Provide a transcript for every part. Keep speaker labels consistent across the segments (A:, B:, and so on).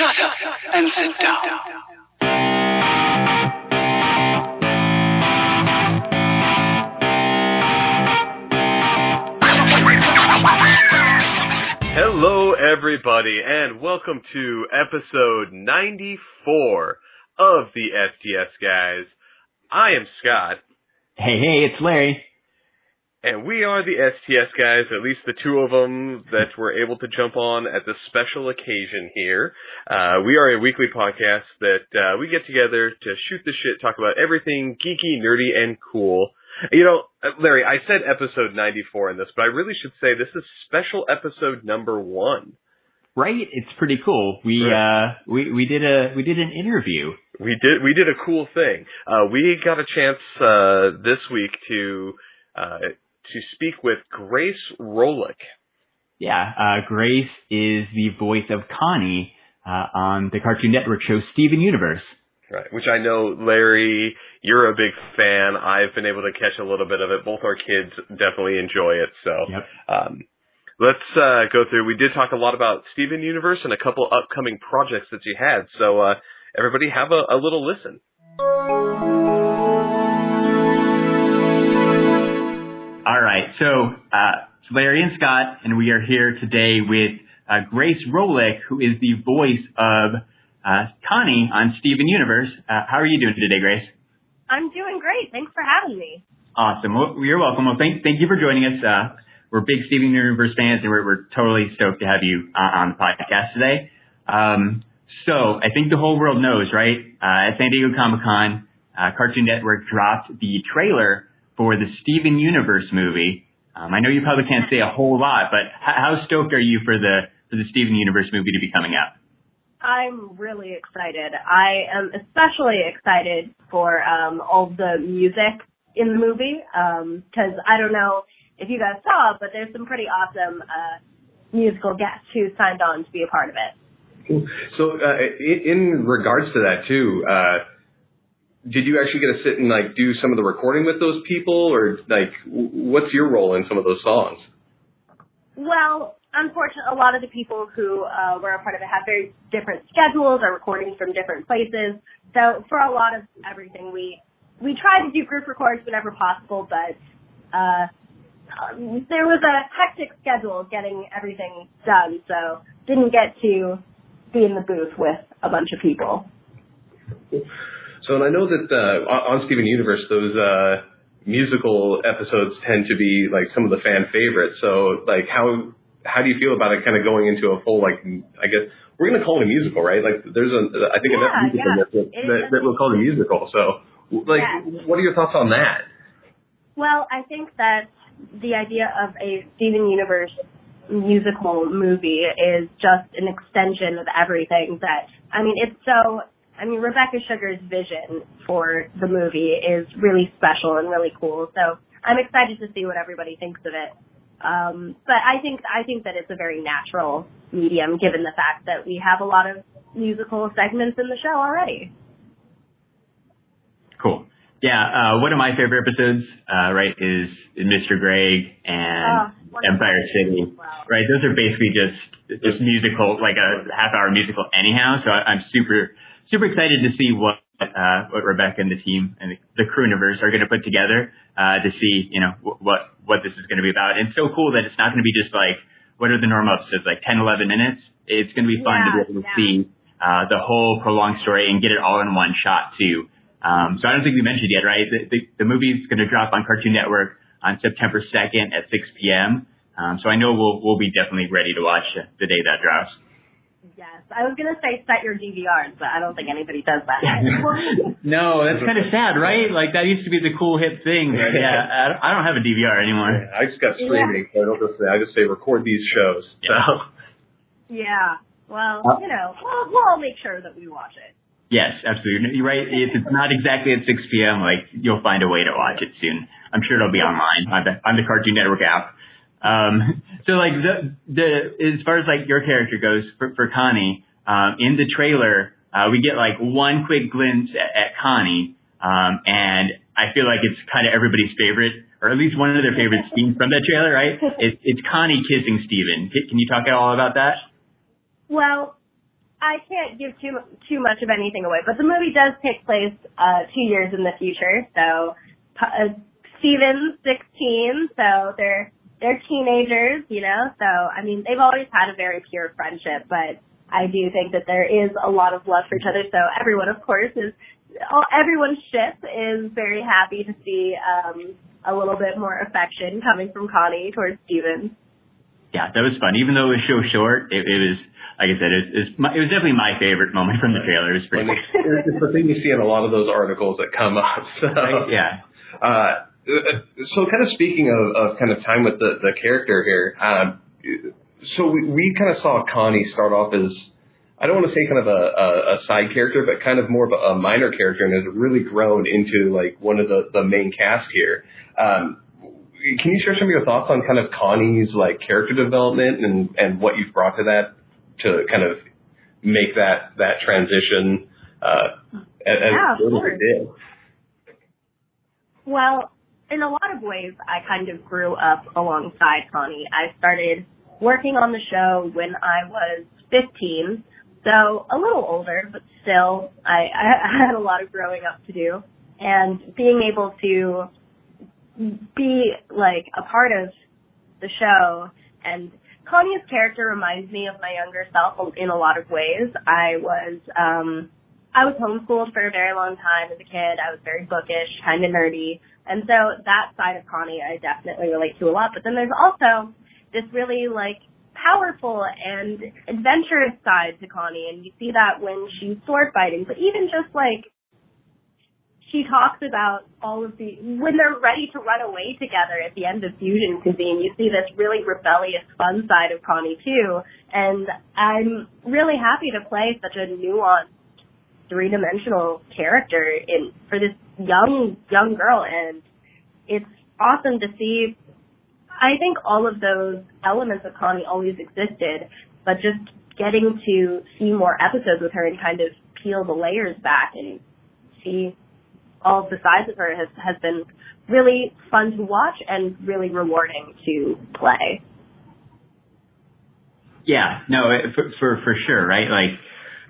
A: Shut up and sit down.
B: Hello, everybody, and welcome to episode 94 of the STS Guys. I am Scott,
C: Hey, hey, it's Larry.
B: And we are the STS Guys, at least the two of them that were able to jump on at this special occasion here. Uh, we are a weekly podcast that uh, we get together to shoot the shit, talk about everything geeky, nerdy, and cool. You know, uh, Larry, I said episode 94 in this, but I really should say this is special episode number one.
C: Right? It's pretty cool. We
B: Right.
C: uh we we did a we did an interview.
B: We did we did a cool thing. Uh, we got a chance uh, this week to uh, to speak with Grace Rolek.
C: Yeah, uh Grace is the voice of Connie uh on the Cartoon Network show Steven Universe.
B: Right, which I know, Larry, you're a big fan. I've been able to catch a little bit of it. Both our kids definitely enjoy it. So
C: Yep.
B: um, let's uh, go through. We did talk a lot about Steven Universe and a couple upcoming projects that you had. So uh, everybody, have a, a little listen.
C: All right. So, uh it's Larry and Scott and we are here today with uh Grace Rolek who is the voice of uh Connie on Steven Universe. Uh how are you doing today, Grace?
D: I'm doing great. Thanks for having me.
C: Awesome. Well, you're welcome. Well, thank, thank you for joining us. Uh, we're big Steven Universe fans, and we're, we're totally stoked to have you uh, on the podcast today. Um, so I think the whole world knows, right? Uh, at San Diego Comic Con, uh, Cartoon Network dropped the trailer for the Steven Universe movie. Um, I know you probably can't say a whole lot, but h- how stoked are you for the for the Steven Universe movie to be coming out?
D: I'm really excited. I am especially excited for um, all the music in the movie because I don't know if you guys saw, but there's some pretty awesome uh, musical guests who signed on to be a part of it.
B: So, uh, in, in regards to that too, uh, did you actually get to sit and like do some of the recording with those people, or like, w- what's your role in some of those songs?
D: Well, unfortunately, a lot of the people who uh, were a part of it have very different schedules, are recording from different places. So for a lot of everything, we we tried to do group records whenever possible, but uh, um, there was a hectic schedule getting everything done, so didn't get to be in the booth with a bunch of people.
B: So, and I know that uh, on Steven Universe, those uh, musical episodes tend to be like some of the fan favorites. So, like, how how do you feel about it? Kind of going into a full like, I guess we're going to call it a musical, right? Like, there's a I think
D: Yeah,
B: enough music
D: yeah.
B: that, that, that we'll call it a musical. So, like,
D: Yes.
B: what are your thoughts on that?
D: Well, I think that the idea of a Steven Universe musical movie is just an extension of everything that, I mean, it's so, I mean, Rebecca Sugar's vision for the movie is really special and really cool. So I'm excited to see what everybody thinks of it. Um, but I think, I think that it's a very natural medium given the fact that we have a lot of musical segments in the show already.
C: Cool. Yeah, uh, one of my favorite episodes, uh, right, is Mr. Greg and
D: Oh.
C: Empire City.
D: Wow.
C: Right, those are basically just just musical, like a half hour musical anyhow. So I, I'm super super excited to see what uh, what Rebecca and the team and the Crewniverse are going to put together uh, to see you know wh- what what this is going to be about. And it's so cool that it's not going to be just like what are the normal It's like 10 11 minutes. It's going to be fun to be able to
D: yeah.
C: see uh, the whole prolonged story and get it all in one shot too. Um, so I don't think we mentioned yet, right? The, the, the movie's going to drop on Cartoon Network on September 2nd at 6 p.m. Um, so I know we'll we'll be definitely ready to watch the day that drops.
D: Yes, I was gonna say set your DVRs, but I don't think anybody does that.
C: no, that's kind of sad, right? Like that used to be the cool hip thing. But yeah, I don't, have a DVR anymore.
B: I just got streaming, so I don't just say I just say record these shows. So.
D: yeah. Well,
C: Uh,
D: you know, we'll, we'll all make sure that we watch it.
C: Yes, absolutely. You're right. If it's not exactly at 6 p.m., like you'll find a way to watch it soon. I'm sure it'll be online on the on the Cartoon Network app. Um, so like the the as far as like your character goes for, for Connie, um, in the trailer, uh, we get like one quick glimpse at, at Connie, um, and I feel like it's kind of everybody's favorite, or at least one of their favorite scenes from that trailer, right? It's it's Connie kissing Steven. Can can you talk at all about that?
D: Well, I can't give too too much of anything away, but the movie does take place uh, two years in the future. So uh, Steven's 16, so they're they're teenagers, you know. So I mean, they've always had a very pure friendship, but I do think that there is a lot of love for each other. So everyone, of course, is all everyone's ship is very happy to see um, a little bit more affection coming from Connie towards Steven.
C: Yeah, that was fun. Even though it was so short, it, it was like I said, it, it, was my, it was definitely my favorite moment from the trailer. It was pretty.
B: it's the thing you see in a lot of those articles that come up. So,
C: yeah.
B: Uh, so kind of speaking of, of kind of time with the, the character here, um, so we, we kind of saw Connie start off as I don't want to say kind of a, a, a side character, but kind of more of a, a minor character, and has really grown into like one of the, the main cast here. Um, can you share some of your thoughts on kind of Connie's like character development and and what you've brought to that to kind of make that that transition uh, as
D: yeah,
B: as it did?
D: Well, in a lot of ways, I kind of grew up alongside Connie. I started working on the show when I was 15 so a little older, but still, I, I had a lot of growing up to do. And being able to be like a part of the show and Connie's character reminds me of my younger self in a lot of ways. I was, um, I was homeschooled for a very long time as a kid. I was very bookish, kind of nerdy. And so that side of Connie I definitely relate to a lot. But then there's also this really like powerful and adventurous side to Connie, and you see that when she's sword fighting. But even just like she talks about all of the when they're ready to run away together at the end of Fusion Cuisine, you see this really rebellious, fun side of Connie too. And I'm really happy to play such a nuanced, three-dimensional character in for this young young girl, and it's awesome to see I think all of those elements of Connie always existed, but just getting to see more episodes with her and kind of peel the layers back and see all the sides of her has has been really fun to watch and really rewarding to play.
C: Yeah, no, for for, for sure, right? Like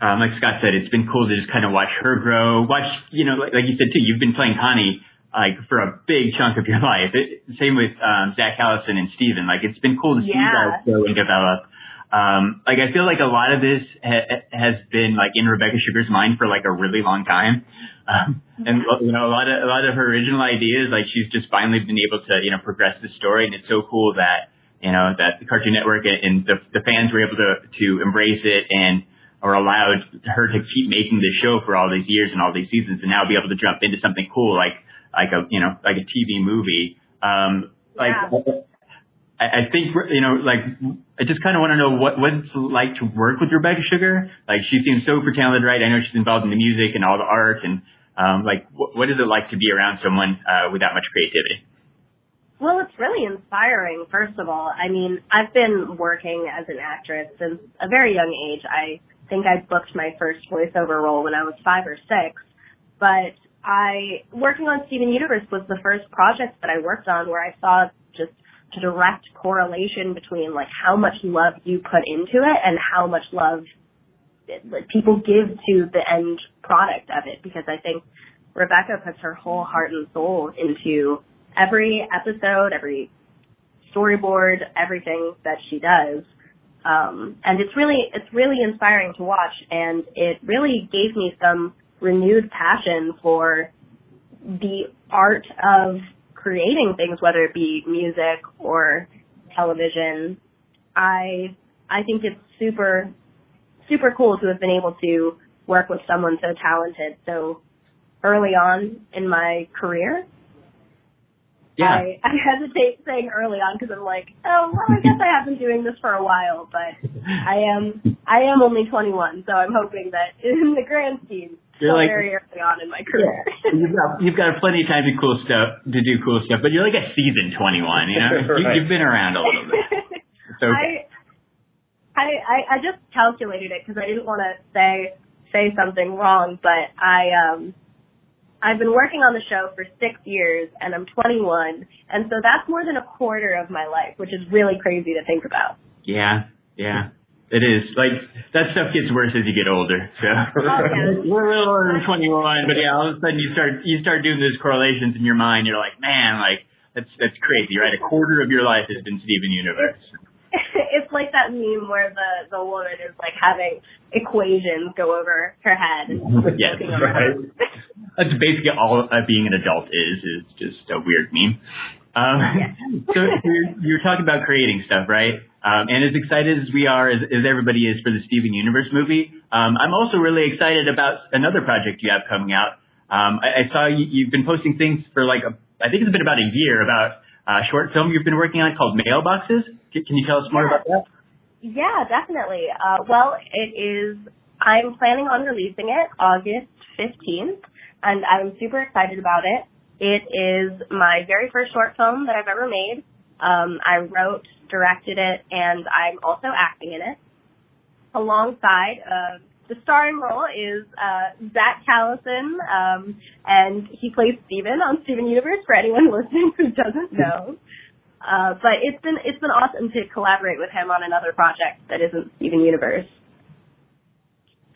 C: um, like Scott said, it's been cool to just kind of watch her grow. Watch, you know, like, like you said too, you've been playing Connie like for a big chunk of your life. It, same with um, Zach Callison and Steven. Like it's been cool to see
D: yeah.
C: that grow and develop. Um, like I feel like a lot of this ha- has been like in Rebecca Sugar's mind for like a really long time. Um, and you know, a lot of a lot of her original ideas, like she's just finally been able to you know progress the story, and it's so cool that you know that the Cartoon Network and, and the the fans were able to to embrace it and or allowed her to keep making the show for all these years and all these seasons, and now be able to jump into something cool like like a you know like a TV movie. Um, like
D: yeah.
C: I, I think you know like I just kind of want to know what what it's like to work with Rebecca Sugar. Like she seems super talented, right? I know she's involved in the music and all the art, and um, like what, what is it like to be around someone uh, with that much creativity?
D: Well, it's really inspiring, first of all. I mean, I've been working as an actress since a very young age. I think I booked my first voiceover role when I was five or six. But I working on Steven Universe was the first project that I worked on where I saw just a direct correlation between like how much love you put into it and how much love people give to the end product of it because I think Rebecca puts her whole heart and soul into every episode, every storyboard, everything that she does. Um, and it's really, it's really inspiring to watch and it really gave me some renewed passion for the art of creating things, whether it be music or television. I I think it's super super cool to have been able to work with someone so talented so early on in my career.
C: Yeah.
D: I, I hesitate saying early on because I'm like, oh, well, I guess I have been doing this for a while, but I am I am only 21, so I'm hoping that in the grand scheme, you're like, very early on in my career.
C: Yeah. you've, got, you've got plenty of time to cool stuff to do cool stuff, but you're like a seasoned 21. You know, right. you, have been around a little bit. It's okay.
D: I, I I just calculated it because I didn't want to say say something wrong, but I um I've been working on the show for six years and I'm 21, and so that's more than a quarter of my life, which is really crazy to think about.
C: Yeah, yeah. It is like that stuff gets worse as you get older. So
D: Oh, yeah.
C: we're a little older than 21, but yeah, all of a sudden you start you start doing those correlations in your mind. You're like, man, like that's that's crazy, right? A quarter of your life has been Steven Universe.
D: it's like that meme where the the woman is like having equations go over her head.
C: Yes,
B: right.
C: That's basically all uh, being an adult is is just a weird meme. Um, so you're, you're talking about creating stuff, right? Um, and as excited as we are, as, as everybody is for the Steven Universe movie, um, I'm also really excited about another project you have coming out. Um, I, I saw you, you've been posting things for like a, I think it's been about a year about a short film you've been working on called Mailboxes. Can, you tell us more
D: Yeah.
C: about that?
D: Yeah, definitely. Uh, well, it is. I'm planning on releasing it August 15th, and I'm super excited about it. It is my very first short film that I've ever made. Um, I wrote, directed it, and I'm also acting in it. Alongside, uh, the starring role is uh, Zach Callison, um, and he plays Steven on Steven Universe for anyone listening who doesn't know. Uh, but it's been it's been awesome to collaborate with him on another project that isn't Steven Universe.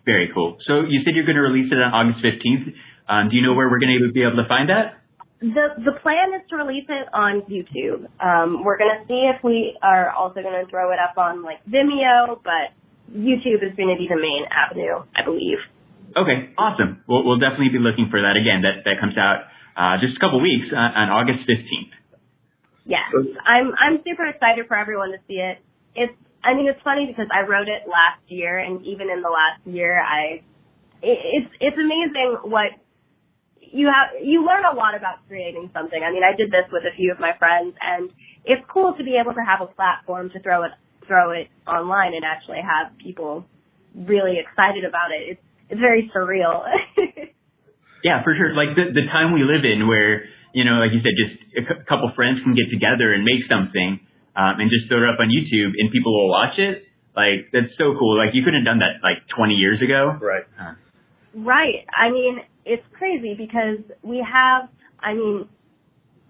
C: Very cool. So you said you're going to release it on August 15th. Um, do you know where we're going to be able to find that?
D: The the plan is to release it on YouTube. Um, we're gonna see if we are also gonna throw it up on like Vimeo, but YouTube is gonna be the main avenue, I believe.
C: Okay, awesome. We'll, we'll definitely be looking for that again. That that comes out uh, just a couple weeks uh, on August 15th.
D: Yes, I'm I'm super excited for everyone to see it. It's I mean it's funny because I wrote it last year, and even in the last year, I it, it's it's amazing what you have you learn a lot about creating something. I mean, I did this with a few of my friends, and it's cool to be able to have a platform to throw it throw it online and actually have people really excited about it. It's it's very surreal.
C: Yeah, for sure. Like the the time we live in, where you know, like you said, just a couple friends can get together and make something, um, and just throw it up on YouTube, and people will watch it. Like that's so cool. Like you couldn't have done that like 20 years ago.
B: Right.
D: Right. I mean, it's crazy because we have, I mean,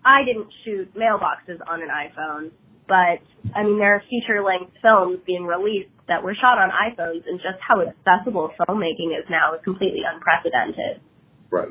D: I didn't shoot mailboxes on an iPhone, but I mean, there are feature length films being released that were shot on iPhones and just how accessible filmmaking is now is completely unprecedented.
B: Right.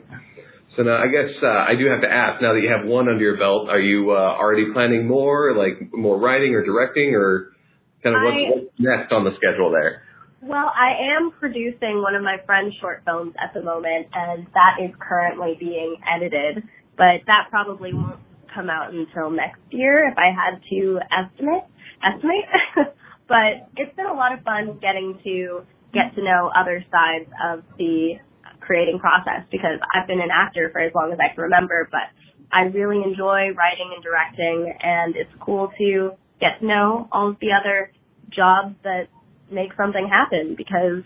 B: So now I guess uh, I do have to ask. Now that you have one under your belt, are you uh, already planning more, like more writing or directing, or kind of what's,
D: I-
B: what's next on the schedule there?
D: Well, I am producing one of my friend's short films at the moment, and that is currently being edited, but that probably won't come out until next year if I had to estimate. Estimate. but it's been a lot of fun getting to get to know other sides of the creating process because I've been an actor for as long as I can remember, but I really enjoy writing and directing, and it's cool to get to know all of the other jobs that make something happen because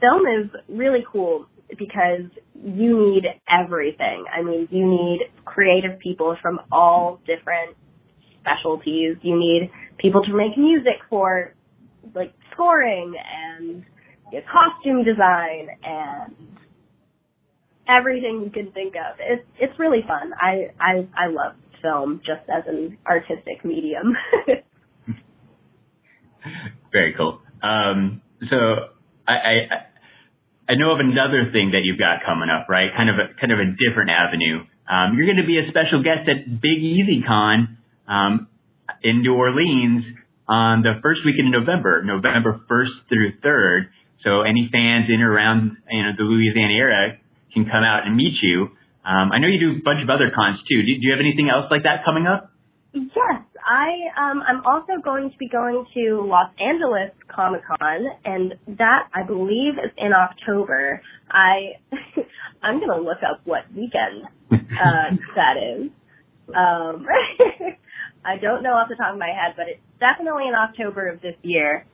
D: film is really cool because you need everything. I mean, you need creative people from all different specialties. You need people to make music for like scoring and you know, costume design and everything you can think of. It's it's really fun. I I I love film just as an artistic medium.
C: Very cool. Um, so I, I I know of another thing that you've got coming up, right? Kind of a kind of a different avenue. Um, you're going to be a special guest at Big Easy Con um, in New Orleans on the first weekend in November, November 1st through 3rd. So any fans in or around you know the Louisiana area can come out and meet you. Um, I know you do a bunch of other cons too. Do, do you have anything else like that coming up?
D: Yes, I um I'm also going to be going to Los Angeles Comic Con and that I believe is in October. I I'm gonna look up what weekend uh that is. Um I don't know off the top of my head, but it's definitely in October of this year.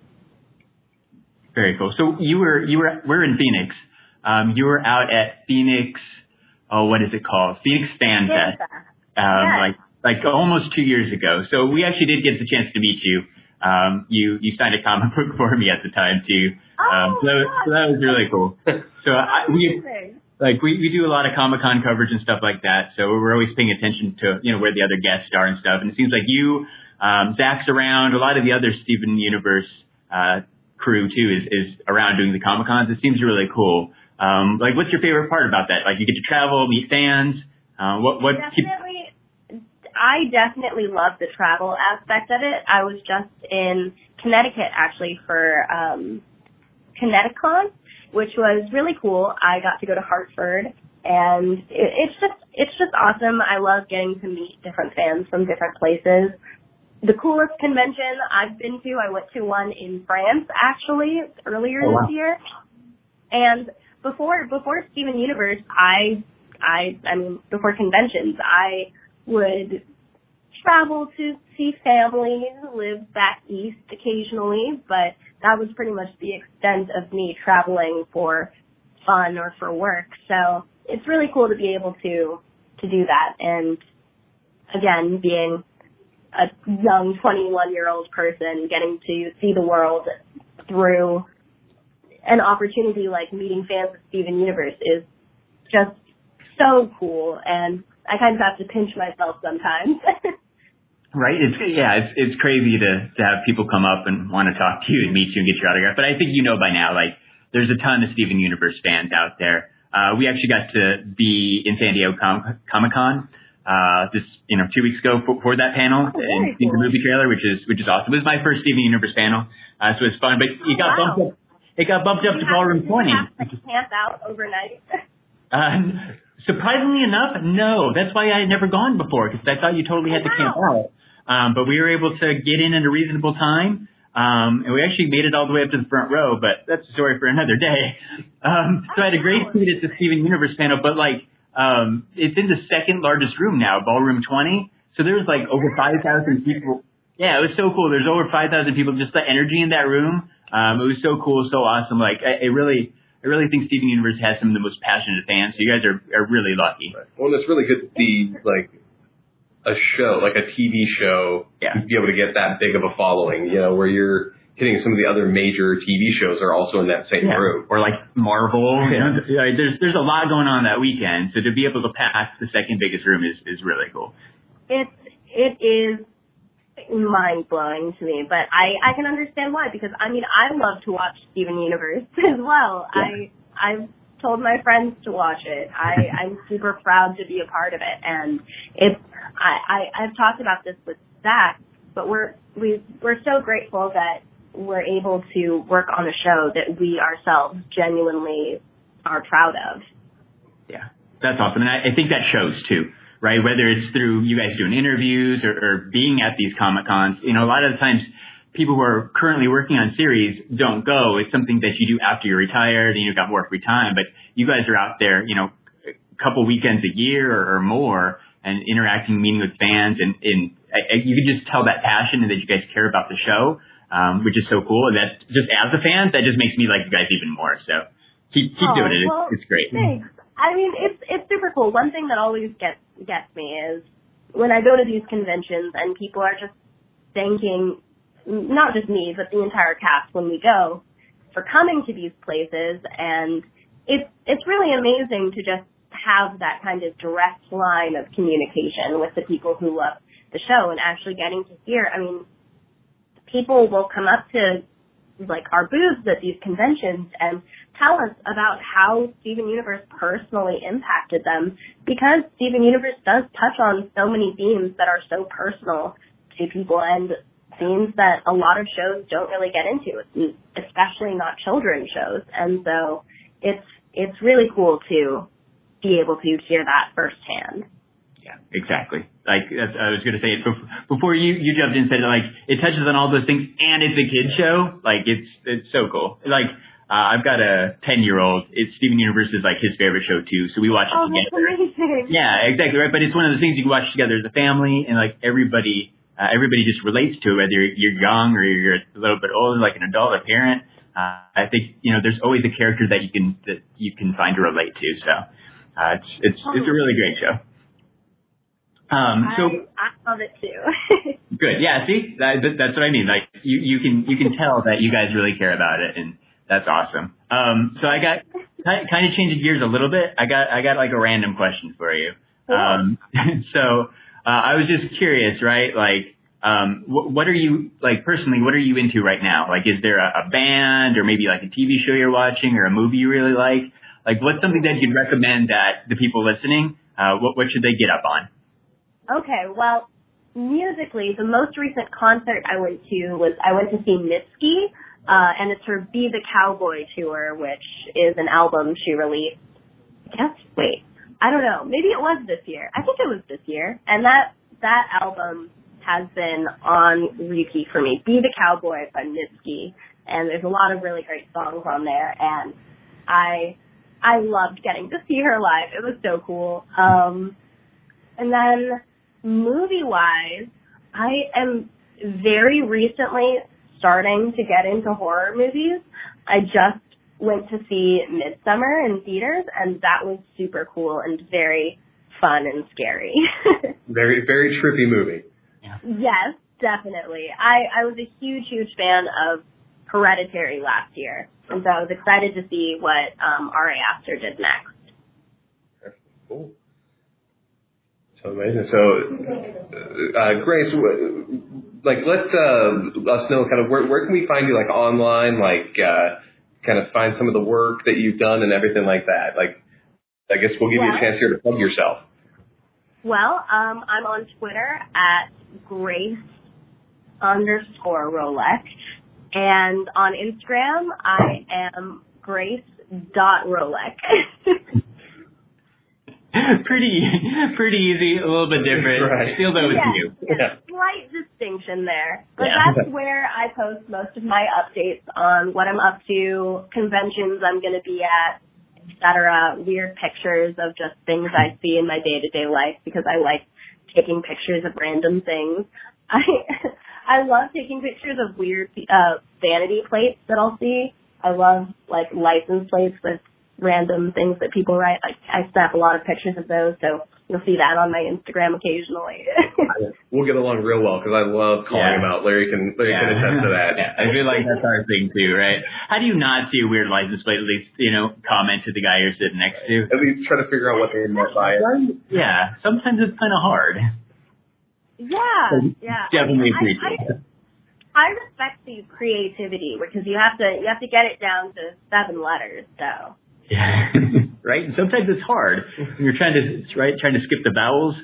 C: Very cool. So you were you were we're in Phoenix. Um, you were out at Phoenix. Oh, what is it called? Phoenix Fan Fest. Um,
D: Yes.
C: like like almost two years ago. So we actually did get the chance to meet you. Um, you you signed a comic book for me at the time too. Um,
D: Oh,
C: so, that, was- so that was really cool. So I, we like we, we do a lot of Comic Con coverage and stuff like that. So we're always paying attention to you know where the other guests are and stuff. And it seems like you, um, Zach's around. A lot of the other Steven Universe uh, crew too is, is around doing the Comic Cons. It seems really cool. Um, like, what's your favorite part about that? Like, you get to travel, meet fans. Uh, what what?
D: Definitely, I definitely love the travel aspect of it. I was just in Connecticut actually for um, Connecticon, which was really cool. I got to go to Hartford, and it, it's just it's just awesome. I love getting to meet different fans from different places. The coolest convention I've been to, I went to one in France actually earlier
C: Oh, wow.
D: this year, and before before Steven Universe, I I I mean before conventions, I would travel to see family who live back east occasionally, but that was pretty much the extent of me traveling for fun or for work. So it's really cool to be able to to do that and again being a young 21 year old person getting to see the world through an opportunity like meeting fans of Steven Universe is just so cool and I kind of have to pinch myself sometimes.
C: Right? It's yeah, it's it's crazy to to have people come up and want to talk to you and meet you and get your autograph. But I think you know by now, like there's a ton of Steven Universe fans out there. Uh, we actually got to be in San Diego Com- Comic Con uh, this you know two weeks ago for, for that panel
D: Oh,
C: and see the movie trailer, which is which is awesome. It was my first Steven Universe panel, uh, so it was fun. But it got
D: Oh, wow.
C: bumped up. It got bumped up to ballroom
D: you
C: twenty.
D: have to camp out overnight.
C: Uh, surprisingly enough, no. That's why I had never gone before because I thought you totally had to camp out. Um, but we were able to get in at a reasonable time. Um, and we actually made it all the way up to the front row, but that's a story for another day. Um, so I had a great seat at the Steven Universe panel, but like, um, it's in the second largest room now, ballroom 20. So there was like over 5,000 people. Yeah, it was so cool. There's over 5,000 people. Just the energy in that room. Um, it was so cool, so awesome. Like, I, I really, I really think Steven Universe has some of the most passionate fans. So you guys are, are really lucky.
B: Well, it's really good to see like a show, like a TV show,
C: Yeah.
B: be able to get that big of a following. You know, where you're hitting some of the other major TV shows are also in that same
C: Yeah.
B: room.
C: Or like Marvel. You
B: Yeah.
C: know, there's there's a lot going on that weekend. So to be able to pack the second biggest room is is really cool.
D: it's it is mind blowing to me, but I I can understand why because I mean I love to watch Steven Universe as well. I I've told my friends to watch it. I I'm super proud to be a part of it, and it's I, I I've talked about this with Zach, but we're we we're so grateful that we're able to work on a show that we ourselves genuinely are proud of.
C: Yeah, that's awesome, and I, I think that shows too, right? Whether it's through you guys doing interviews or, or being at these comic cons, you know, a lot of the times people who are currently working on series don't go. It's something that you do after you're retired and you've got more free time, but you guys are out there, you know, a couple weekends a year or, or more and interacting, meeting with fans, and, and I, I, you can just tell that passion and that you guys care about the show, um, which is so cool. And that just as a fan, that just makes me like you guys even more. So keep keep
D: Oh,
C: doing it. It's, it's great.
D: Thanks. I mean, it's it's super cool. One thing that always gets gets me is when I go to these conventions and people are just thanking not just me but the entire cast when we go for coming to these places, and it's it's really amazing to just have that kind of direct line of communication with the people who love the show and actually getting to hear. I mean, people will come up to like our booths at these conventions and tell us about how Steven Universe personally impacted them because Steven Universe does touch on so many themes that are so personal to people and themes that a lot of shows don't really get into, especially not children's shows. And so it's it's really cool to be able to hear that firsthand.
C: Yeah, exactly. Like that's, I was going to say it before, before you you jumped in and said like it touches on all those things and it's a kid show. Like it's it's so cool. Like uh, I've got a ten year old. It's Steven Universe is like his favorite show too. So we watch it
D: Oh, that's
C: together.
D: amazing.
C: Yeah, exactly right. But it's one of the things you can watch together as a family, and like everybody, uh, everybody just relates to it, whether you're young or you're a little bit older, like an adult, a parent. Uh, I think you know there's always a character that you can that you can find to relate to. So uh, it's it's it's a really great show. Um, so
D: I, I love it too.
C: good, yeah. See, that, that, that's what I mean. Like you you can you can tell that you guys really care about it, and that's awesome. Um, so I got kind of changing gears a little bit. I got I got like a random question for you. Um, so uh, I was just curious, right? Like Um, what, what are you like personally? What are you into right now? Like, is there a, a band or maybe like a TV show you're watching or a movie you really like? Like, what's something that you'd recommend that the people listening, uh, what, what should they get up on?
D: Okay, well, musically, the most recent concert I went to was I went to see Mitski, uh, and it's her Be the Cowboy tour, which is an album she released. I guess, wait, I don't know, maybe it was this year. I think it was this year. And that, that album has been on repeat for me. Be the Cowboy by Mitski. And there's a lot of really great songs on there. And I, I loved getting to see her live. It was so cool. Um, and then movie wise, I am very recently starting to get into horror movies. I just went to see Midsommar in theaters and that was super cool and very fun and scary.
B: very, very trippy movie.
D: Yes, definitely. I, I was a huge, huge fan of Hereditary last year, and so I was excited to see what um, Ari Aster did next.
B: Cool. So amazing. So, uh, Grace, like, let uh, us know kind of where where can we find you, like online, like, uh, kind of find some of the work that you've done and everything like that. Like, I guess we'll give you a chance here to plug yourself.
D: Well, um, I'm on Twitter at Grace underscore Rolek. And on Instagram, I am Grace dot Rolek.
C: pretty, pretty easy, a little bit different.
B: Right.
C: Still though it's
D: yes,
C: you.
D: yes,
B: Yeah.
D: Slight distinction there. But
C: Yeah.
D: that's where I post most of my updates on what I'm up to, conventions I'm going to be at, etc. Weird pictures of just things I see in my day to day life because I like taking pictures of random things. I I love taking pictures of weird uh vanity plates that I'll see. I love like license plates with random things that people write. Like I snap a lot of pictures of those, so you'll see that on my Instagram occasionally.
B: We'll get along real well because I love calling
C: Yeah.
B: him out. Larry can Larry can attest to that.
C: yeah, I feel like that's our thing too, right? How do you not see a weird license plate? At least you know, comment to the guy you're sitting next to.
B: At least try to figure out what they meant by it.
C: Yeah, sometimes it's kind of hard.
D: yeah, yeah.
C: Definitely
D: I,
C: appreciate it.
D: I, I respect the creativity because you have to you have to get it down to seven letters. So
C: Yeah. right? And sometimes it's hard. When you're trying to right, trying to skip the vowels.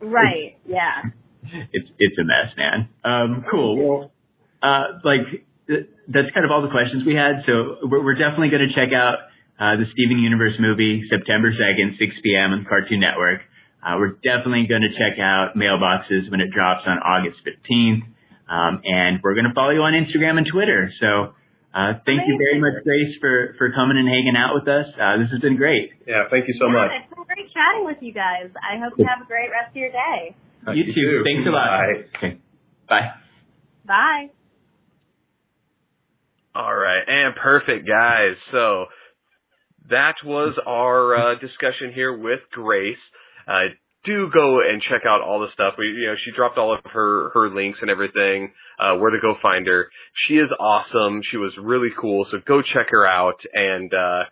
D: right, yeah.
C: It's it's a mess, man. Um, cool. Well, uh, like th- that's kind of all the questions we had. So we're, we're definitely going to check out uh, the Steven Universe movie September second, 6 p.m. on Cartoon Network. Uh, we're definitely going to check out Mailboxes when it drops on August 15th. Um, and we're going to follow you on Instagram and Twitter. So uh, thank you very much, Grace, for, for coming and hanging out with us. Uh, this has been great.
B: Yeah, thank you so
D: yeah,
B: much.
D: It's been great chatting with you guys. I hope you have a great rest of your day.
B: Uh,
C: you,
B: you
C: too.
B: too.
C: Thanks a lot.
B: Bye.
C: Okay. Bye.
D: Bye.
B: All right, and perfect, guys. So that was our uh, discussion here with Grace. Do go and check out all the stuff. We, you know, she dropped all of her her links and everything. Uh, where to go find her. She is awesome. She was really cool. So go check her out and uh,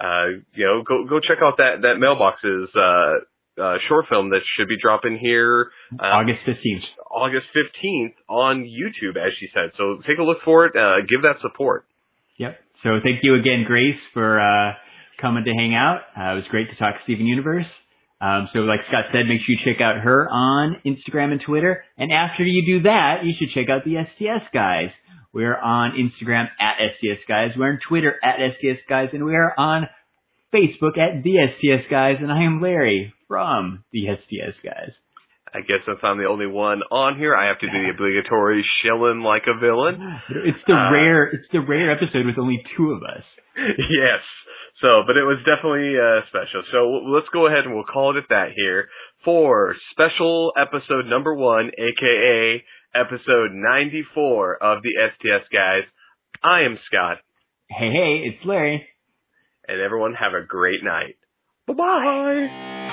B: uh, you know, go go check out that that mailboxes uh, uh, short film that should be dropping here uh,
C: August 15th.
B: August fifteenth on YouTube, as she said. So take a look for it. Uh, give that support.
C: Yep. So thank you again, Grace, for uh, coming to hang out. Uh, it was great to talk Steven Universe. Um, so like Scott said, make sure you check out her on Instagram and Twitter. And after you do that, you should check out the STS guys. We're on Instagram at STS guys. We're on Twitter at STS guys, and we are on Facebook at the STS guys. And I am Larry from the STS guys.
B: I guess since I'm the only one on here, I have to do the obligatory shilling like a villain.
C: It's the
B: Uh,
C: rare, it's the rare episode with only two of us.
B: yes. So, but it was definitely uh, special. So let's go ahead and we'll call it at that here for special episode number one, aka episode 94 of the STS guys. I am Scott,
C: Hey, hey, it's Larry.
B: and everyone have a great night. Bye bye.